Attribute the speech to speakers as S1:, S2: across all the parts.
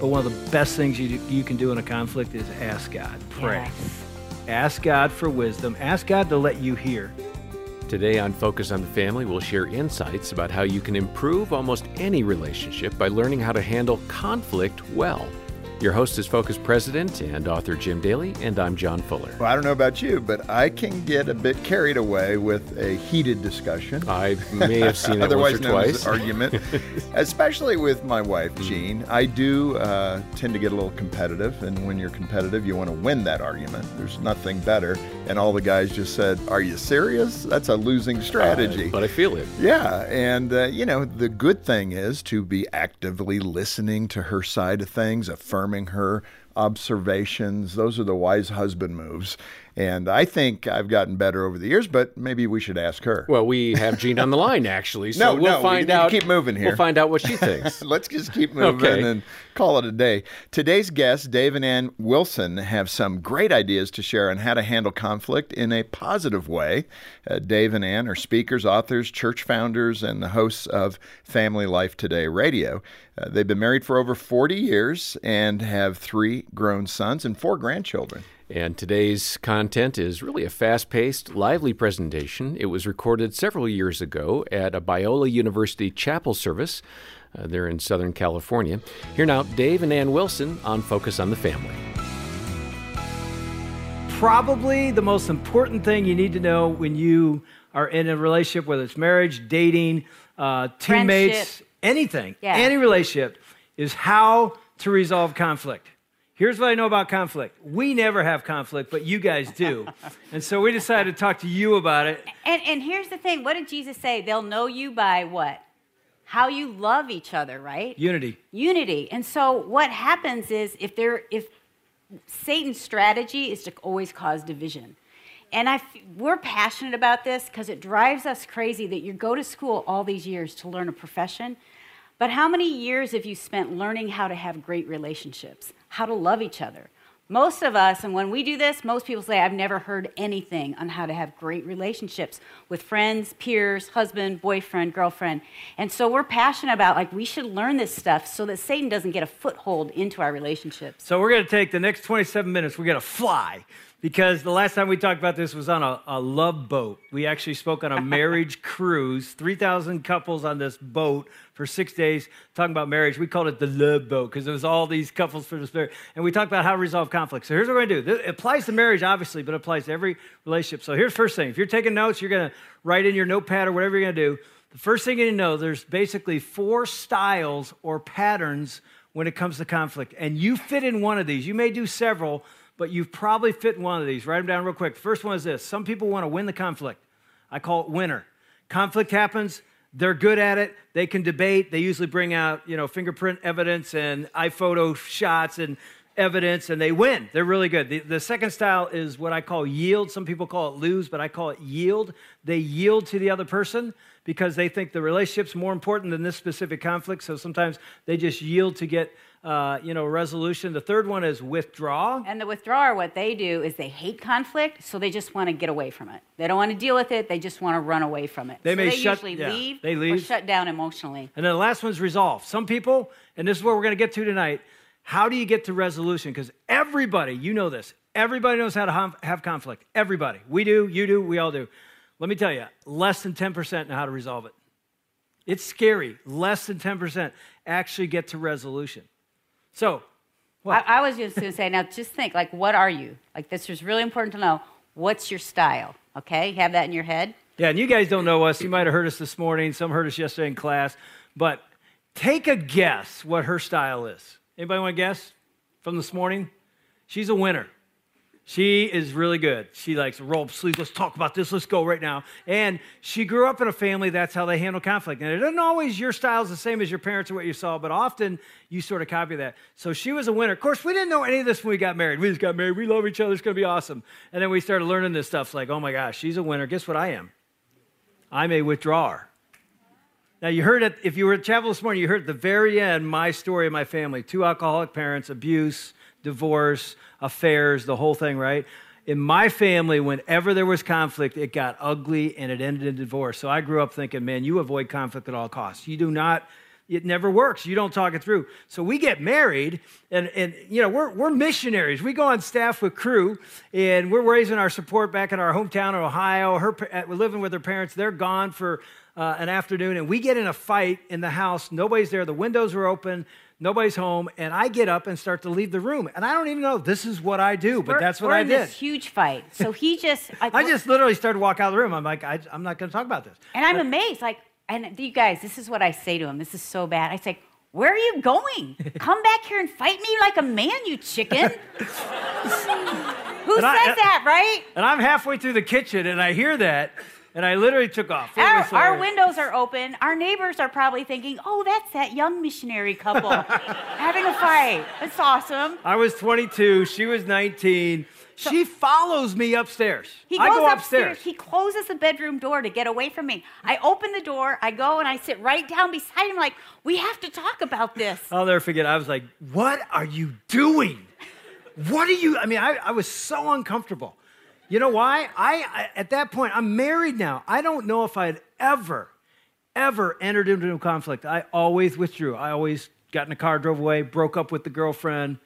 S1: But one of the best things you, you can do in a conflict is ask God, pray.
S2: Yes.
S1: Ask God for wisdom. Ask God to let you hear.
S3: Today on Focus on the Family, we'll share insights about how you can improve almost any relationship by learning how to handle conflict well. Your host is Focus President and author Jim Daly, and I'm John Fuller.
S4: Well, I don't know about you, but I can get a bit carried away with a heated discussion.
S3: I may have seen it
S4: Otherwise
S3: once or twice.
S4: argument, especially with my wife Jean. I do uh, tend to get a little competitive, and when you're competitive, you want to win that argument. There's nothing better. And all the guys just said, "Are you serious? That's a losing strategy."
S3: Uh, but I feel it.
S4: Yeah, and uh, you know the good thing is to be actively listening to her side of things, affirming her observations. Those are the wise husband moves. And I think I've gotten better over the years, but maybe we should ask her.
S3: Well, we have Jean on the line, actually. So
S4: No,
S3: we'll
S4: no,
S3: find
S4: to
S3: out.
S4: keep moving here.
S3: We'll find out what she thinks.
S4: Let's just keep moving
S3: Okay.
S4: and call it a day. Today's guests, Dave and Ann Wilson, have some great ideas to share on how to handle conflict in a positive way. Uh, Dave and Ann are speakers, authors, church founders, and the hosts of Family Life Today Radio. Uh, they've been married for over 40 years and have three grown sons and four grandchildren.
S3: And today's content is really a fast paced, lively presentation. It was recorded several years ago at a Biola University chapel service uh, there in Southern California. Here now, Dave and Ann Wilson on Focus on the Family.
S1: Probably the most important thing you need to know when you are in a relationship, whether it's marriage, dating, uh, teammates,
S2: Friendship.
S1: anything,
S2: Yeah.
S1: any relationship, is how to resolve conflict. Here's what I know about conflict. We never have conflict, but you guys do. and so we decided to talk to you about it.
S2: And, and here's the thing what did Jesus say? They'll know you by what? How you love each other, right?
S1: Unity.
S2: Unity. And so what happens is if there if Satan's strategy is to always cause division. And I f- we're passionate about this because it drives us crazy that you go to school all these years to learn a profession. But how many years have you spent learning how to have great relationships, how to love each other? Most of us, and when we do this, most people say, I've never heard anything on how to have great relationships with friends, peers, husband, boyfriend, girlfriend. And so we're passionate about, like, we should learn this stuff so that Satan doesn't get a foothold into our relationships.
S1: So we're going to take the next 27 minutes, we're going to fly because the last time we talked about this was on a, a love boat. We actually spoke on a marriage cruise, 3,000 couples on this boat for six days talking about marriage. We called it the love boat because it was all these couples for this marriage. And we talked about how to resolve conflict. So here's what we're going to do. It applies to marriage, obviously, but it applies to every relationship. So here's the first thing. If you're taking notes, you're going to write in your notepad or whatever you're going to do. The first thing you need to know, there's basically four styles or patterns when it comes to conflict. And you fit in one of these. You may do several, but you've probably fit in one of these. Write them down real quick. First one is this some people want to win the conflict. I call it winner. Conflict happens. They're good at it. They can debate. They usually bring out, you know, fingerprint evidence and iPhoto shots and evidence, and they win. They're really good. The, the second style is what I call yield. Some people call it lose, but I call it yield. They yield to the other person because they think the relationship's more important than this specific conflict. So sometimes they just yield to get, uh, you know, resolution. The third one is withdraw.
S2: And the withdrawer, what they do is they hate conflict, so they just want to get away from it. They don't want to deal with it, they just want to run away from it.
S1: They
S2: so
S1: may
S2: they
S1: shut-
S2: usually
S1: yeah,
S2: leave,
S1: they
S2: or
S1: leave.
S2: shut down emotionally.
S1: And then the last one's resolve. Some people, and this is what we're going to get to tonight, how do you get to resolution? Because everybody, you know this, everybody knows how to have conflict. Everybody. We do, you do, we all do. Let me tell you, less than 10% know how to resolve it. It's scary. Less than 10% actually get to resolution. So,
S2: I, I was just going to say, now just think, like, what are you? Like, this is really important to know. What's your style? Okay, you have that in your head.
S1: Yeah, and you guys don't know us. You might have heard us this morning. Some heard us yesterday in class. But take a guess what her style is. Anybody want to guess from this morning? She's a winner. She is really good. She likes roll up sleeves. Let's talk about this. Let's go right now. And she grew up in a family that's how they handle conflict. And it isn't always your style is the same as your parents or what you saw, but often you sort of copy that. So she was a winner. Of course, we didn't know any of this when we got married. We just got married. We love each other. It's going to be awesome. And then we started learning this stuff. It's like, oh my gosh, she's a winner. Guess what I am? I'm a withdrawer. Now, you heard it, if you were at chapel this morning, you heard at the very end my story of my family two alcoholic parents, abuse, divorce, affairs, the whole thing, right? In my family, whenever there was conflict, it got ugly and it ended in divorce. So I grew up thinking, man, you avoid conflict at all costs. You do not it never works. You don't talk it through. So we get married, and, and you know, we're, we're missionaries. We go on staff with Cru, and we're raising our support back in our hometown of Ohio. Her, uh, we're living with her parents. They're gone for uh, an afternoon, and we get in a fight in the house. Nobody's there. The windows are open. Nobody's home, and I get up and start to leave the room, and I don't even know this is what I do, but
S2: we're,
S1: that's what I did.
S2: This huge fight. So he just,
S1: I, I just literally started to walk out of the room. I'm like, I, am not going to talk about this.
S2: And I'm amazed. Like, and you guys, this is what I say to him. This is so bad. I say, where are you going? Come back here and fight me like a man, you chicken. Who
S1: And
S2: says
S1: I-
S2: that, right?
S1: And I'm halfway through the kitchen, and I hear that, and I literally took off.
S2: Our, our windows are open. Our neighbors are probably thinking, oh, that's that young missionary couple having a fight. That's awesome.
S1: I was 22. She was 19. she follows me upstairs.
S2: He
S1: I
S2: goes
S1: go
S2: upstairs.
S1: upstairs.
S2: He closes the bedroom door to get away from me. I open the door. I go and I sit right down beside him, like, we have to talk about this.
S1: I'll never forget. I was like, "What are you doing? What are you?" I mean, I, I was so uncomfortable. You know why? I, I at that point I'm married now. I don't know if I'd ever, ever entered into a conflict. I always withdrew. I always got in a car, drove away, broke up with the girlfriend,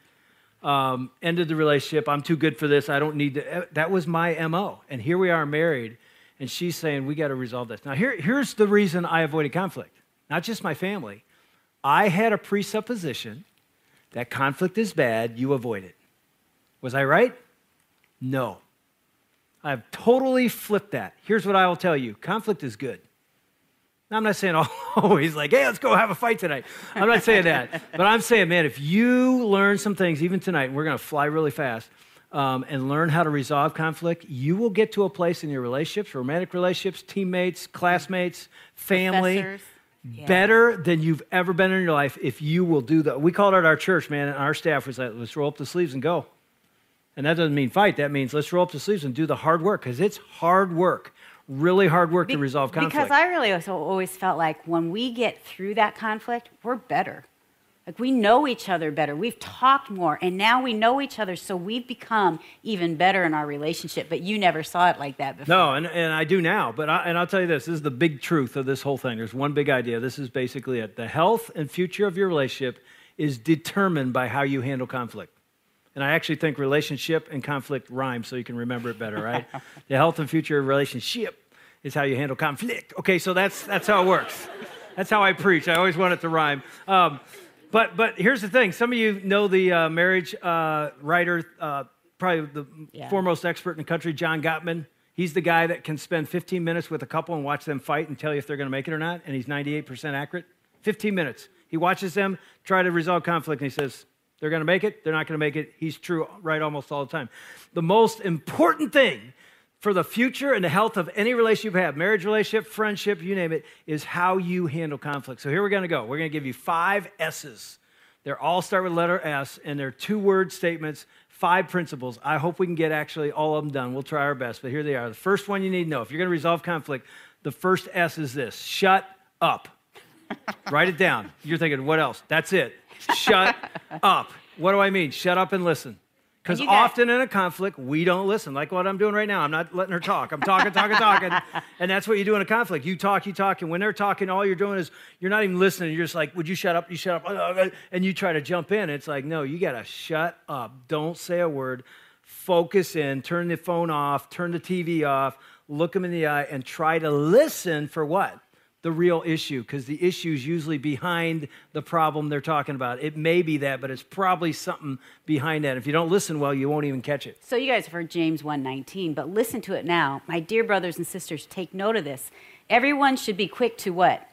S1: um, ended the relationship. I'm too good for this. I don't need to. That was my mo. And here we are married, and she's saying we got to resolve this. Now here, here's the reason I avoided conflict. Not just my family. I had a presupposition that conflict is bad, you avoid it. Was I right? No. I've totally flipped that. Here's what I will tell you conflict is good. Now, I'm not saying always like, hey, let's go have a fight tonight. I'm not saying that. But I'm saying, man, if you learn some things, even tonight, and we're going to fly really fast, um, and learn how to resolve conflict, you will get to a place in your relationships, romantic relationships, teammates, classmates, family.
S2: Yeah.
S1: better than you've ever been in your life if you will do that. We called it our church, man, and our staff was like, let's roll up the sleeves and go. And that doesn't mean fight. That means let's roll up the sleeves and do the hard work because it's hard work, really hard work to resolve conflict.
S2: Because I really also always felt like when we get through that conflict, we're better. Like we know each other better. We've talked more, and now we know each other, so we've become even better in our relationship. But you never saw it like that before.
S1: No, and, and I do now. But I, and I'll tell you this: this is the big truth of this whole thing. There's one big idea. This is basically it. The health and future of your relationship is determined by how you handle conflict. And I actually think relationship and conflict rhyme, so you can remember it better, right? the health and future of relationship is how you handle conflict. Okay, so that's that's how it works. That's how I preach. I always want it to rhyme. Um, but but here's the thing: some of you know the uh, marriage uh, writer, uh, probably the
S2: Yeah.
S1: foremost expert in the country, John Gottman. He's the guy that can spend 15 minutes with a couple and watch them fight and tell you if they're going to make it or not, and he's 98% accurate. 15 minutes. He watches them try to resolve conflict, and he says they're going to make it, they're not going to make it. He's true right almost all the time. The most important thing for the future and the health of any relationship you have, marriage relationship, friendship, you name it, is how you handle conflict. So here we're going to go. We're going to give you five S's. They're all start with letter S, and they're two word statements, five principles. I hope we can get actually all of them done. We'll try our best, but here they are. The first one you need to know if you're going to resolve conflict, the first S is this shut up. Write it down. You're thinking, what else? That's it. Shut up. What do I mean? Shut up and listen. Because
S2: And you got-
S1: often in a conflict, we don't listen, like what I'm doing right now. I'm not letting her talk. I'm talking, talking, talking. And that's what you do in a conflict. You talk, you talk. And when they're talking, all you're doing is you're not even listening. You're just like, would you shut up? You shut up. And you try to jump in. It's like, no, you got to shut up. Don't say a word. Focus in, turn the phone off, turn the TV off, look them in the eye, and try to listen for what? The real issue because the issue is usually behind the problem they're talking about. It may be that, but it's probably something behind that. If you don't listen well, you won't even catch it.
S2: So you guys have heard James 1:19, but listen to it now. My dear brothers and sisters, take note of this. Everyone should be quick to what?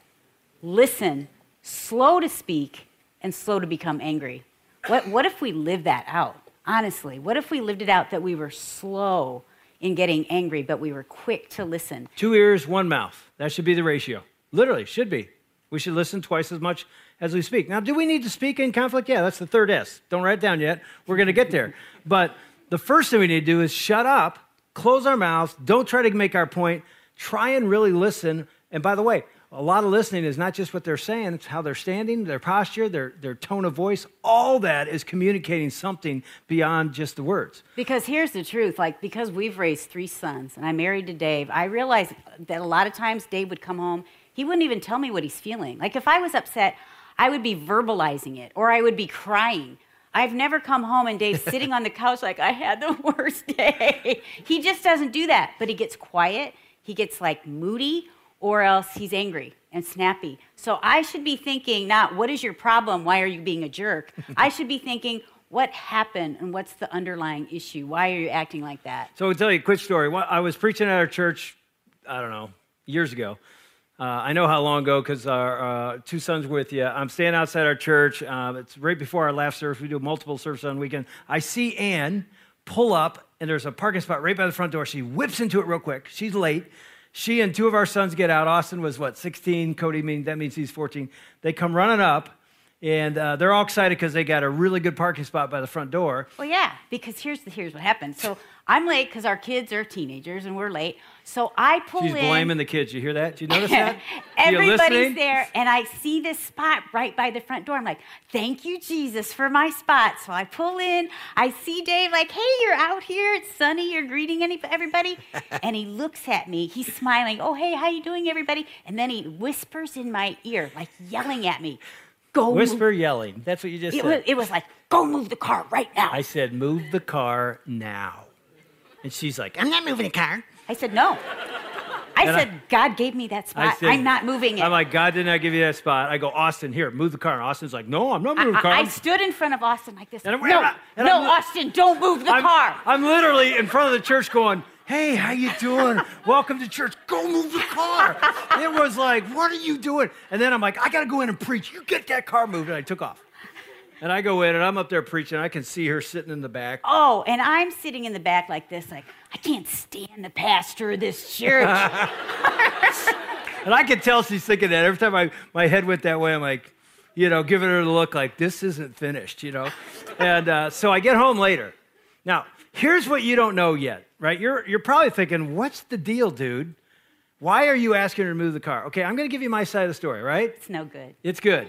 S2: Listen, slow to speak, and slow to become angry. What, what if we lived that out? Honestly, what if we lived it out that we were slow in getting angry, but we were quick to listen?
S1: Two ears, one mouth. That should be the ratio. Literally, should be. We should listen twice as much as we speak. Now, do we need to speak in conflict? Yeah, that's the third S. Don't write it down yet. We're going to get there. But the first thing we need to do is shut up, close our mouths, don't try to make our point, try and really listen. And by the way, a lot of listening is not just what they're saying, it's how they're standing, their posture, their, their tone of voice. All that is communicating something beyond just the words.
S2: Because here's the truth like, because we've raised three sons and I'm married to Dave, I realized that a lot of times Dave would come home, he wouldn't even tell me what he's feeling. Like, if I was upset, I would be verbalizing it or I would be crying. I've never come home and Dave's sitting on the couch like I had the worst day. he just doesn't do that, but he gets quiet, he gets like moody, or else he's angry and snappy. So I should be thinking not what is your problem? Why are you being a jerk? I should be thinking what happened and what's the underlying issue? Why are you acting like that?
S1: So I'll tell you a quick story. I was preaching at our church, I don't know, years ago. Uh, I know how long ago because our uh, two sons were with you. I'm standing outside our church. Uh, it's right before our last service. We do multiple services on weekend. I see Ann pull up, and there's a parking spot right by the front door. She whips into it real quick. She's late. She and two of our sons get out. Austin was what, 16? Cody, mean, that means he's 14. They come running up. And uh, they're all excited because they got a really good parking spot by the front door.
S2: Well, yeah, because here's the, here's what happened. So I'm late because our kids are teenagers and we're late. So I pull
S1: She's
S2: in.
S1: She's blaming the kids. You hear that? Do you notice that?
S2: Everybody's there, and I see this spot right by the front door. I'm like, "Thank you, Jesus, for my spot." So I pull in. I see Dave, like, "Hey, you're out here. It's sunny. You're greeting any, everybody." and he looks at me. He's smiling. "Oh, hey, how you doing, everybody?" And then he whispers in my ear, like yelling at me.
S1: Go whisper, move. yelling. That's what you just
S2: it
S1: said.
S2: Was, it was like, "Go move the car right now."
S1: I said, "Move the car now." And she's like, I'm not moving the car.
S2: I said, No. I and said, I, God gave me that spot. Said, I'm not moving it.
S1: I'm like, God did not give you that spot. I go, Austin, here, move the car. And Austin's like, No, I'm not moving I, the car.
S2: I, I stood in front of Austin like this. And I'm, no, and no, I'm, Austin, don't move the
S1: I'm,
S2: car.
S1: I'm literally in front of the church going, Hey, how you doing? Welcome to church. Go move the car. it was like, What are you doing? And then I'm like, I got to go in and preach. You get that car moved. And I took off. And I go in and I'm up there preaching. I can see her sitting in the back.
S2: Oh, and I'm sitting in the back like this, like, I can't stand the pastor of this church.
S1: and I could tell she's thinking that. Every time I, my head went that way, I'm like, you know, giving her the look like, this isn't finished, you know? and uh, so I get home later. Now, here's what you don't know yet, right? You're, you're probably thinking, what's the deal, dude? Why are you asking her to move the car? Okay, I'm going to give you my side of the story, right?
S2: It's no good.
S1: It's good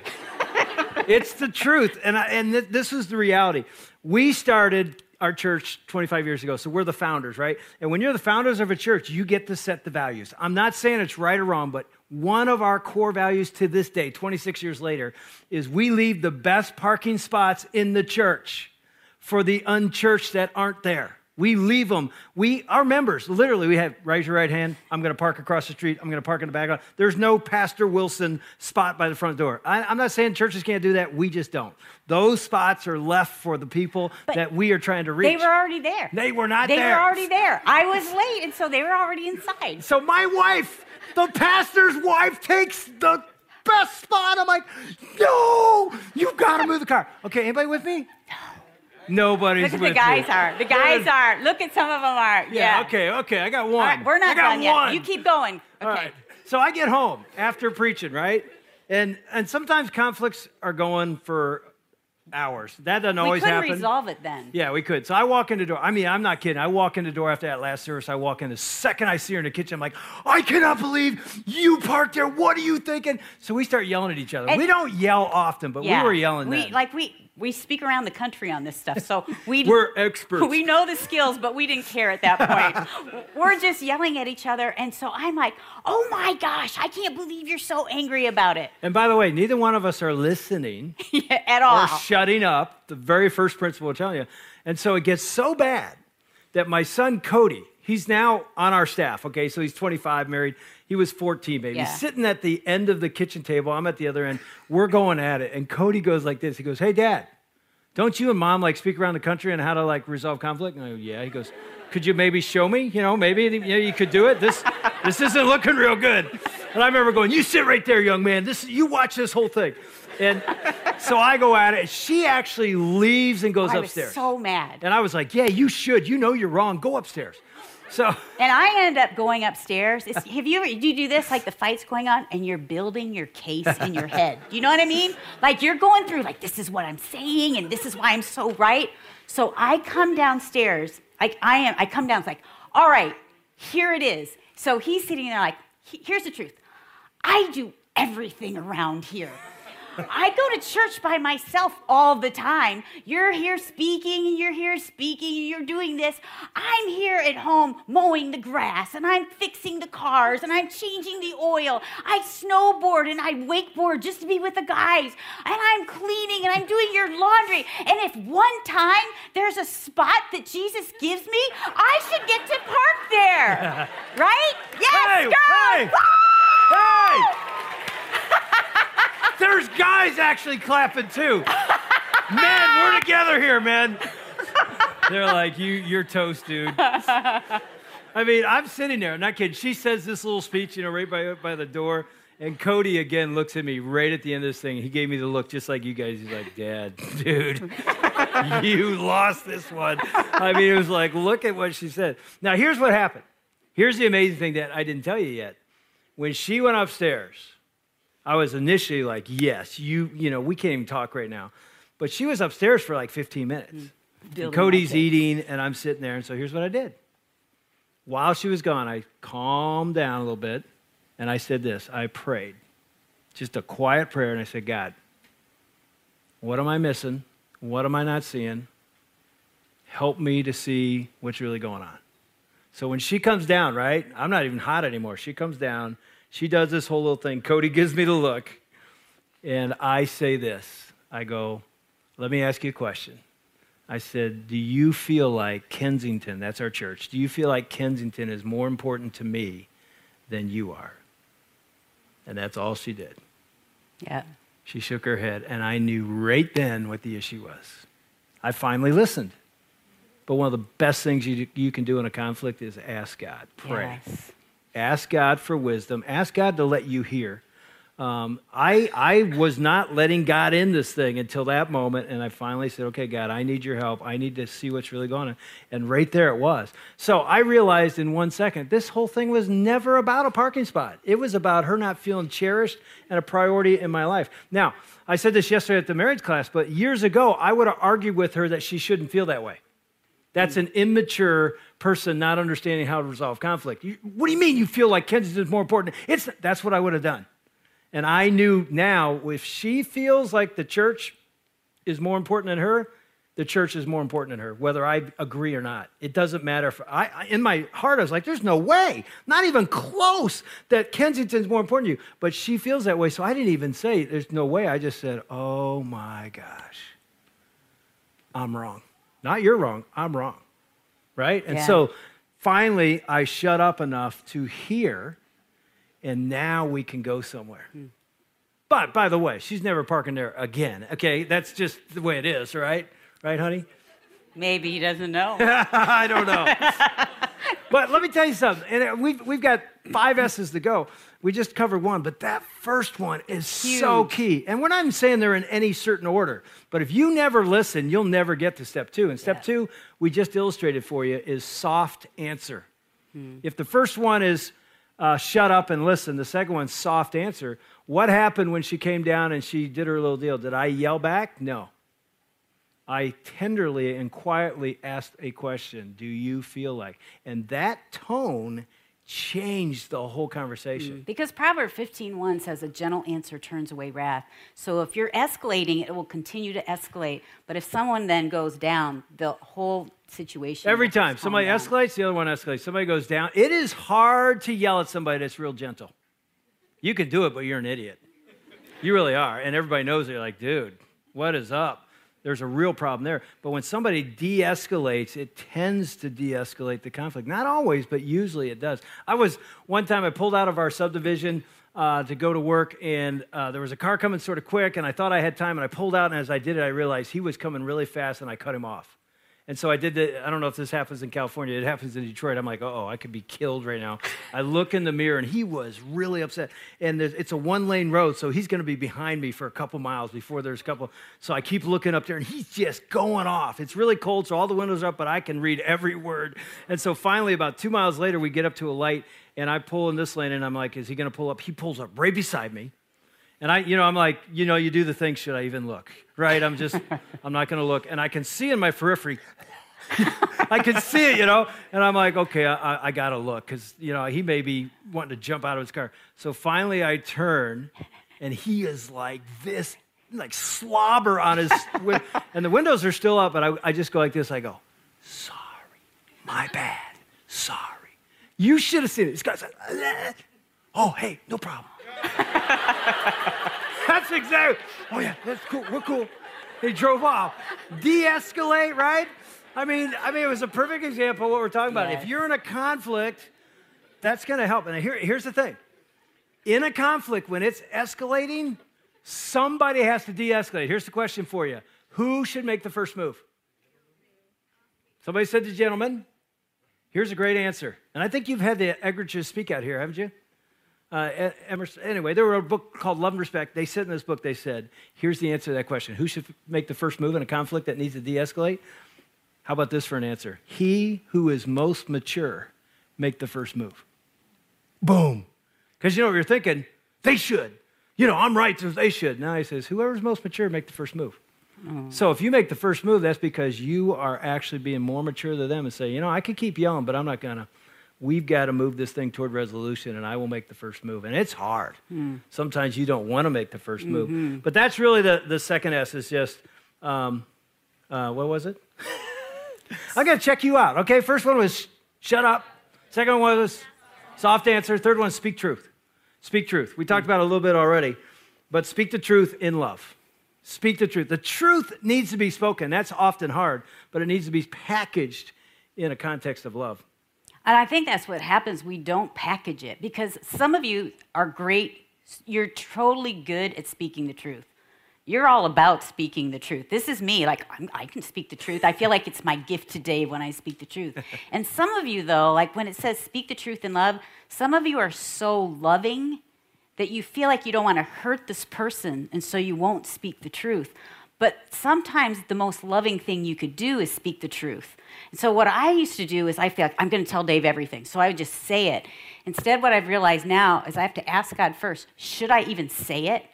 S1: it's the truth. And, I, and th- this is the reality. We started our church 25 years ago, so we're the founders, right? And when you're the founders of a church, you get to set the values. I'm not saying it's right or wrong, but one of our core values to this day, 26 years later, is we leave the best parking spots in the church for the unchurched that aren't there. We leave them. We, our members, literally, we have raise your right hand. I'm going to park across the street. I'm going to park in the back. There's no Pastor Wilson spot by the front door. I, am not saying churches can't do that. We just don't. Those spots are left for the people but that we are trying to reach.
S2: They were already there.
S1: They were not
S2: they
S1: there.
S2: They were already there. I was late, and so they were already inside.
S1: So my wife, the pastor's wife, takes the best spot. I'm like, no, you've got to move the car. Okay, anybody with me? Nobody's
S2: Look
S1: at
S2: the guys
S1: you.
S2: are. The guys are. Look at some of them are. Yeah.
S1: yeah. Okay. Okay. I got one.
S2: All right, we're not
S1: done
S2: yet. You keep going. Okay.
S1: All right. So I get home after preaching, right? And and sometimes conflicts are going for hours. That doesn't always
S2: happen.
S1: We
S2: could resolve it then.
S1: Yeah, we could. So I walk in the door. I mean, I'm not kidding. I walk in the door after that last service. I walk in the second I see her in the kitchen. I'm like, I cannot believe you parked there. What are you thinking? So we start yelling at each other. And we don't yell often, but
S2: yeah,
S1: we were yelling.
S2: We
S1: then.
S2: like we we speak around the country on this stuff. So we
S1: we're experts.
S2: We know the skills, but we didn't care at that point. we're just yelling at each other, and so I'm like, "Oh my gosh, I can't believe you're so angry about it."
S1: And by the way, neither one of us are listening
S2: at all.
S1: Or shutting up. The very first principle will tell you. And so it gets so bad that my son Cody, he's now on our staff. Okay, so he's 25, married. He was 14, baby.
S2: Yeah.
S1: He's sitting at the end of the kitchen table. I'm at the other end. We're going at it. And Cody goes like this. He goes, Hey, dad, don't you and mom like speak around the country on how to like resolve conflict? And I go, Yeah. He goes, Could you maybe show me? You know, maybe you, know, you could do it. This, this isn't looking real good. And I remember going, You sit right there, young man. This, you watch this whole thing. And so I go at it. She actually leaves and goes
S2: I
S1: upstairs.
S2: Was so mad.
S1: And I was like, Yeah, you should. You know you're wrong. Go upstairs. So
S2: and I end up going upstairs. It's, have you ever do you do this like the fight's going on and you're building your case in your head? You know what I mean? Like you're going through like this is what I'm saying and this is why I'm so right. So I come downstairs. Like I am. I come down. It's like all right, here it is. So he's sitting there like here's the truth. I do everything around here. I go to church by myself all the time. You're here speaking, and you're here speaking, and you're doing this. I'm here at home mowing the grass, and I'm fixing the cars, and I'm changing the oil. I snowboard and I wakeboard just to be with the guys, and I'm cleaning, and I'm doing your laundry. And if one time there's a spot that Jesus gives me, I should get to park there. right? Yes,
S1: Hey,
S2: girl!
S1: hey. Hey! There's guys actually clapping too. Man, we're together here, man. They're like, you, you're toast, dude. I mean, I'm sitting there, not kidding. She says this little speech, you know, right by, by the door. And Cody again looks at me right at the end of this thing. He gave me the look just like you guys. He's like, Dad, dude, you lost this one. I mean, it was like, look at what she said. Now, here's what happened. Here's the amazing thing that I didn't tell you yet. When she went upstairs, I was initially like, yes, you, you know, we can't even talk right now. But she was upstairs for like 15 minutes. And Cody's eating, and I'm sitting there. And so here's what I did. While she was gone, I calmed down a little bit, and I said this I prayed. Just a quiet prayer, and I said, God, what am I missing? What am I not seeing? Help me to see what's really going on. So when she comes down, right? I'm not even hot anymore. She comes down. She does this whole little thing. Cody gives me the look. And I say this I go, let me ask you a question. I said, Do you feel like Kensington, that's our church, do you feel like Kensington is more important to me than you are? And that's all she did.
S2: Yeah.
S1: She shook her head, and I knew right then what the issue was. I finally listened. But one of the best things you, you can do in a conflict is ask God, pray.
S2: Yes.
S1: Ask God for wisdom. Ask God to let you hear. Um, I, I was not letting God in this thing until that moment, and I finally said, Okay, God, I need your help. I need to see what's really going on. And right there it was. So I realized in one second, this whole thing was never about a parking spot. It was about her not feeling cherished and a priority in my life. Now, I said this yesterday at the marriage class, but years ago, I would have argued with her that she shouldn't feel that way. That's an immature person not understanding how to resolve conflict. You, what do you mean you feel like Kensington's more important? It's, that's what I would have done. And I knew now if she feels like the church is more important than her, the church is more important than her, whether I agree or not. It doesn't matter. If I, I- in my heart, I was like, there's no way, not even close, that Kensington's more important to you. But she feels that way. So I didn't even say, there's no way. I just said, oh my gosh, I'm wrong. Not you're wrong, I'm wrong. Right? And
S2: Yeah.
S1: so finally, I shut up enough to hear, and now we can go somewhere. But by the way, she's never parking there again. Okay, that's just the way it is, right? Right, honey?
S2: Maybe he doesn't know.
S1: I don't know. but let me tell you something. And uh, we've, we've got five S's to go. We just covered one, but that first one is so key. And we're not even saying they're in any certain order. But if you never listen, you'll never get to step two. And step
S2: Yeah.
S1: two, we just illustrated for you, is soft answer. If the first one is uh, shut up and listen, the second one's soft answer. What happened when she came down and she did her little deal? Did I yell back? No. I tenderly and quietly asked a question Do you feel like? And that tone changed the whole conversation. Mm.
S2: Because Proverb 15:1 says a gentle answer turns away wrath. So if you're escalating, it will continue to escalate. But if someone then goes down, the whole situation
S1: Every time somebody
S2: down.
S1: escalates, the other one escalates. Somebody goes down. It is hard to yell at somebody that's real gentle. You can do it, but you're an idiot. You really are. And everybody knows it. You're like, dude, what is up? There's a real problem there. But when somebody de escalates, it tends to de escalate the conflict. Not always, but usually it does. I was, one time I pulled out of our subdivision uh, to go to work, and uh, there was a car coming sort of quick, and I thought I had time, and I pulled out, and as I did it, I realized he was coming really fast, and I cut him off. And so I did the, I don't know if this happens in California, it happens in Detroit. I'm like, oh, I could be killed right now. I look in the mirror and he was really upset. And it's a one lane road, so he's going to be behind me for a couple miles before there's a couple. So I keep looking up there and he's just going off. It's really cold, so all the windows are up, but I can read every word. And so finally, about two miles later, we get up to a light and I pull in this lane and I'm like, is he going to pull up? He pulls up right beside me. And I, you know, I'm like, you know, you do the thing, should I even look? Right? I'm just, I'm not going to look. And I can see in my periphery, I can see it, you know, and I'm like, okay, I, I- gotta look because you know he may be wanting to jump out of his car. So finally, I turn, and he is like this like slobber on his, win- and the windows are still up. but I, I just go like this. I go, sorry, my bad, sorry. You should have seen it. This guy's like, oh, hey, no problem. That's exactly. Oh yeah, that's cool. We're cool. He drove off. De-escalate, right? I mean, I mean, it was a perfect example of what we're talking about.
S2: Yes.
S1: If you're in a conflict, that's going to help. And here, here's the thing: in a conflict, when it's escalating, somebody has to de-escalate. Here's the question for you: Who should make the first move? Somebody said the gentleman. Here's a great answer, and I think you've had the Eggerichs speak out here, haven't you? Uh, Emerson, anyway, there were a book called Love and Respect. They said in this book, they said, here's the answer to that question. Who should make the first move in a conflict that needs to de escalate? How about this for an answer? He who is most mature make the first move. Boom. Because you know what you're thinking? They should. You know, I'm right, so they should. Now he says, whoever's most mature, make the first move. So if you make the first move, that's because you are actually being more mature than them and say, you know, I could keep yelling, but I'm not gonna. We've got to move this thing toward resolution, and I will make the first move. And it's hard. Sometimes you don't want to make the 1st move, but that's really the the second S is just, um, uh, what was it? I'm gonna check you out. Okay, first one was shut up. Second one was soft answer. Third one, speak truth. Speak truth. We talked about it a little bit already, but speak the truth in love. Speak the truth. The truth needs to be spoken. That's often hard, but it needs to be packaged in a context of love.
S2: And I think that's what happens. We don't package it because some of you are great. You're totally good at speaking the truth. You're all about speaking the truth. This is me. Like, I'm, I can speak the truth. I feel like it's my gift today when I speak the truth. and some of you, though, like when it says speak the truth in love, some of you are so loving that you feel like you don't want to hurt this person, and so you won't speak the truth. But sometimes the most loving thing you could do is speak the truth. And so what I used to do is I feel like I'm going to tell Dave everything. So I would just say it. Instead, what I've realized now is I have to ask God first, should I even say it?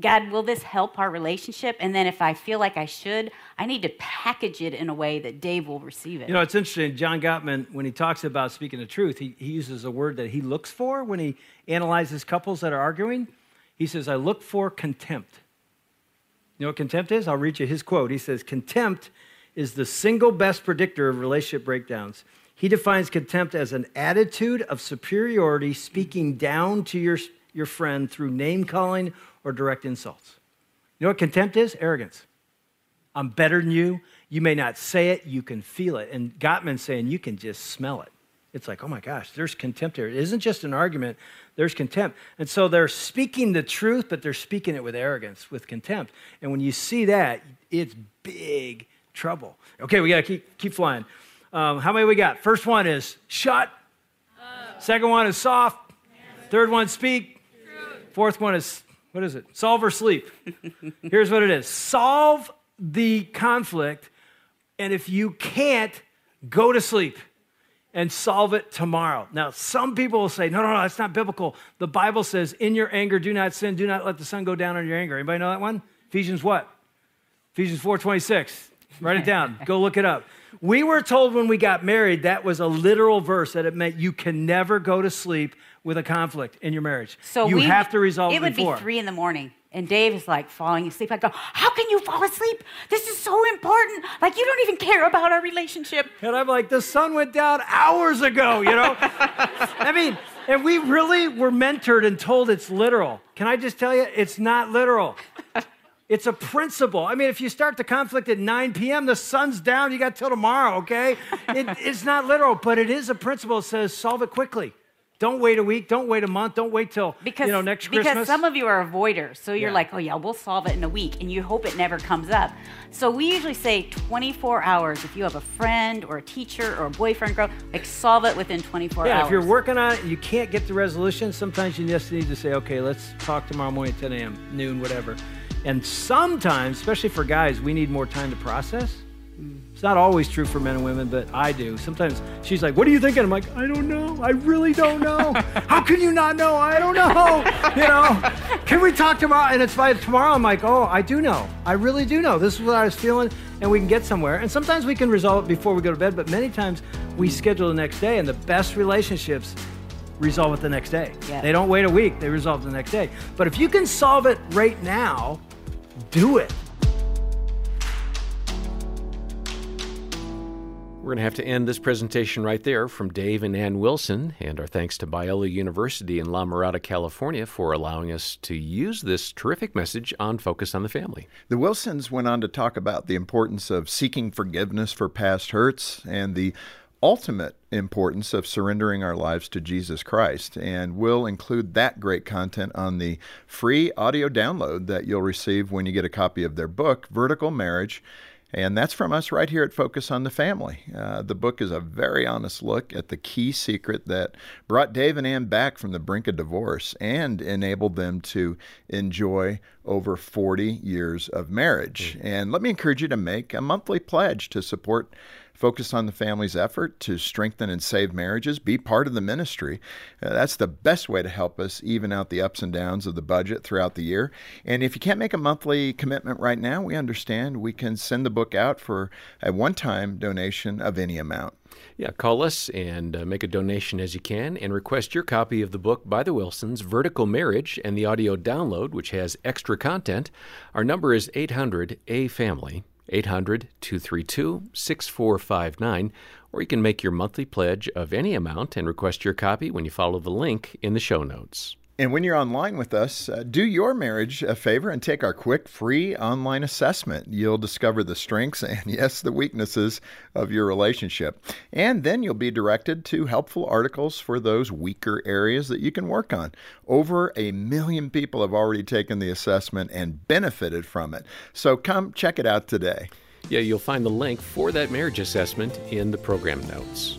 S2: God, will this help our relationship? And then if I feel like I should, I need to package it in a way that Dave will receive it.
S1: You know, it's interesting. John Gottman, when he talks about speaking the truth, he, he uses a word that he looks for when he analyzes couples that are arguing. He says, I look for contempt. You know what contempt is? I'll read you his quote. He says, Contempt is the single best predictor of relationship breakdowns. He defines contempt as an attitude of superiority speaking down to your, your friend through name calling or direct insults. You know what contempt is? Arrogance. I'm better than you. You may not say it, you can feel it. And Gottman's saying you can just smell it. It's like, oh my gosh, there's contempt here. It isn't just an argument, there's contempt. And so they're speaking the truth, but they're speaking it with arrogance, with contempt. And when you see that, it's big trouble. Okay, we got to keep, keep flying. Um, how many we got? First one is shut. Second one is soft. Third one, speak. Fourth one is, what is it? Solve or sleep. Here's what it is solve the conflict, and if you can't, go to sleep and solve it tomorrow. Now, some people will say, no, no, no, that's not biblical. The Bible says, in your anger, do not sin, do not let the sun go down on your anger. Anybody know that one? Ephesians what? Ephesians 4.26. Write it down. Go look it up. We were told when we got married that was a literal verse that it meant you can never go to sleep with a conflict in your marriage.
S2: So
S1: you
S2: we-
S1: have to resolve
S2: it.
S1: it
S2: would
S1: before.
S2: be three in the morning, and Dave is like falling asleep. I go, "How can you fall asleep? This is so important. Like you don't even care about our relationship."
S1: And I'm like, the sun went down hours ago, you know? I mean, and we really were mentored and told it's literal. Can I just tell you, it's not literal. It's a principle. I mean, if you start the conflict at 9 p.m., the sun's down, you got till tomorrow, okay? It, it's not literal, but it is a principle. It says solve it quickly. Don't wait a week, don't wait a month, don't wait till
S2: Because,
S1: you know next
S2: because
S1: Christmas.
S2: Because some of you are avoiders, so you're
S1: Yeah.
S2: like, oh yeah, we'll solve it in a week, and you hope it never comes up. So we usually say 24 hours. If you have a friend or a teacher or a boyfriend, girl, like solve it within 24
S1: yeah,
S2: hours.
S1: Yeah, if you're working on it, you can't get the resolution. Sometimes you just need to say, okay, let's talk tomorrow morning at 10 a.m., noon, whatever. And sometimes, especially for guys, we need more time to process. It's not always true for men and women, but I do. Sometimes she's like, "What are you thinking?" I'm like, "I don't know. I really don't know. How can you not know? I don't know. You know? Can we talk tomorrow?" And it's by tomorrow. I'm like, "Oh, I do know. I really do know. This is what I was feeling, and we can get somewhere." And sometimes we can resolve it before we go to bed, but many times we schedule the next day. And the best relationships resolve it the next day.
S2: Yeah.
S1: They don't wait a week, they resolve the next day. But if you can solve it right now, do it.
S3: We're going to have to end this presentation right there from Dave and Ann Wilson, and our thanks to Biola University in La Mirada, California, for allowing us to use this terrific message on Focus on the Family.
S4: The Wilsons went on to talk about the importance of seeking forgiveness for past hurts and the ultimate importance of surrendering our lives to Jesus Christ. And we'll include that great content on the free audio download that you'll receive when you get a copy of their book, Vertical Marriage and that's from us right here at Focus on the Family. Uh, the book is a very honest look at the key secret that brought Dave and Ann back from the brink of divorce and enabled them to enjoy over 40 years of marriage. Mm-hmm. And let me encourage you to make a monthly pledge to support focus on the family's effort to strengthen and save marriages, be part of the ministry. Uh, that's the best way to help us even out the ups and downs of the budget throughout the year. And if you can't make a monthly commitment right now, we understand we can send the book out for a one time donation of any amount.
S3: Yeah, call us and uh, make a donation as you can and request your copy of the book by the Wilsons, Vertical Marriage, and the audio download, which has extra content. Our number is 800 A Family. 800 232 6459, or you can make your monthly pledge of any amount and request your copy when you follow the link in the show notes.
S4: And when you're online with us, uh, do your marriage a favor and take our quick free online assessment. You'll discover the strengths and, yes, the weaknesses of your relationship. And then you'll be directed to helpful articles for those weaker areas that you can work on. Over a million people have already taken the assessment and benefited from it. So come check it out today.
S3: Yeah, you'll find the link for that marriage assessment in the program notes.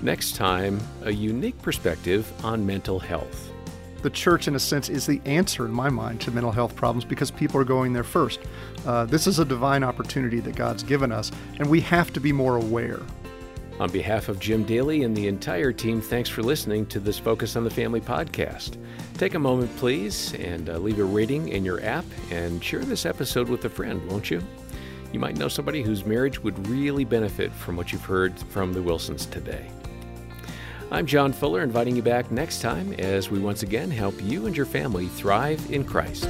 S3: Next time, a unique perspective on mental health
S5: the church, in a sense, is the answer in my mind to mental health problems because people are going there first. Uh, this is a divine opportunity that God's given us, and we have to be more aware.
S3: On behalf of Jim Daly and the entire team, thanks for listening to this Focus on the Family podcast. Take a moment, please, and uh, leave a rating in your app and share this episode with a friend, won't you? You might know somebody whose marriage would really benefit from what you've heard from the Wilsons today. I'm John Fuller, inviting you back next time as we once again help you and your family thrive in Christ.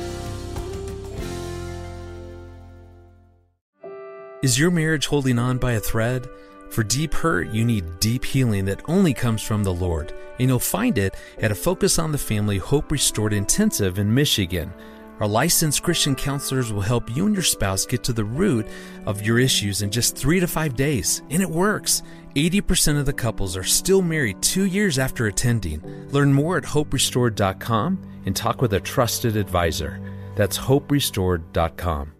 S6: Is your marriage holding on by a thread? For deep hurt, you need deep healing that only comes from the Lord, and you'll find it at a Focus on the Family Hope Restored Intensive in Michigan. Our licensed Christian counselors will help you and your spouse get to the root of your issues in just three to five days, and it works. 80% of the couples are still married two years after attending. Learn more at hoperestored.com and talk with a trusted advisor. That's hoperestored.com.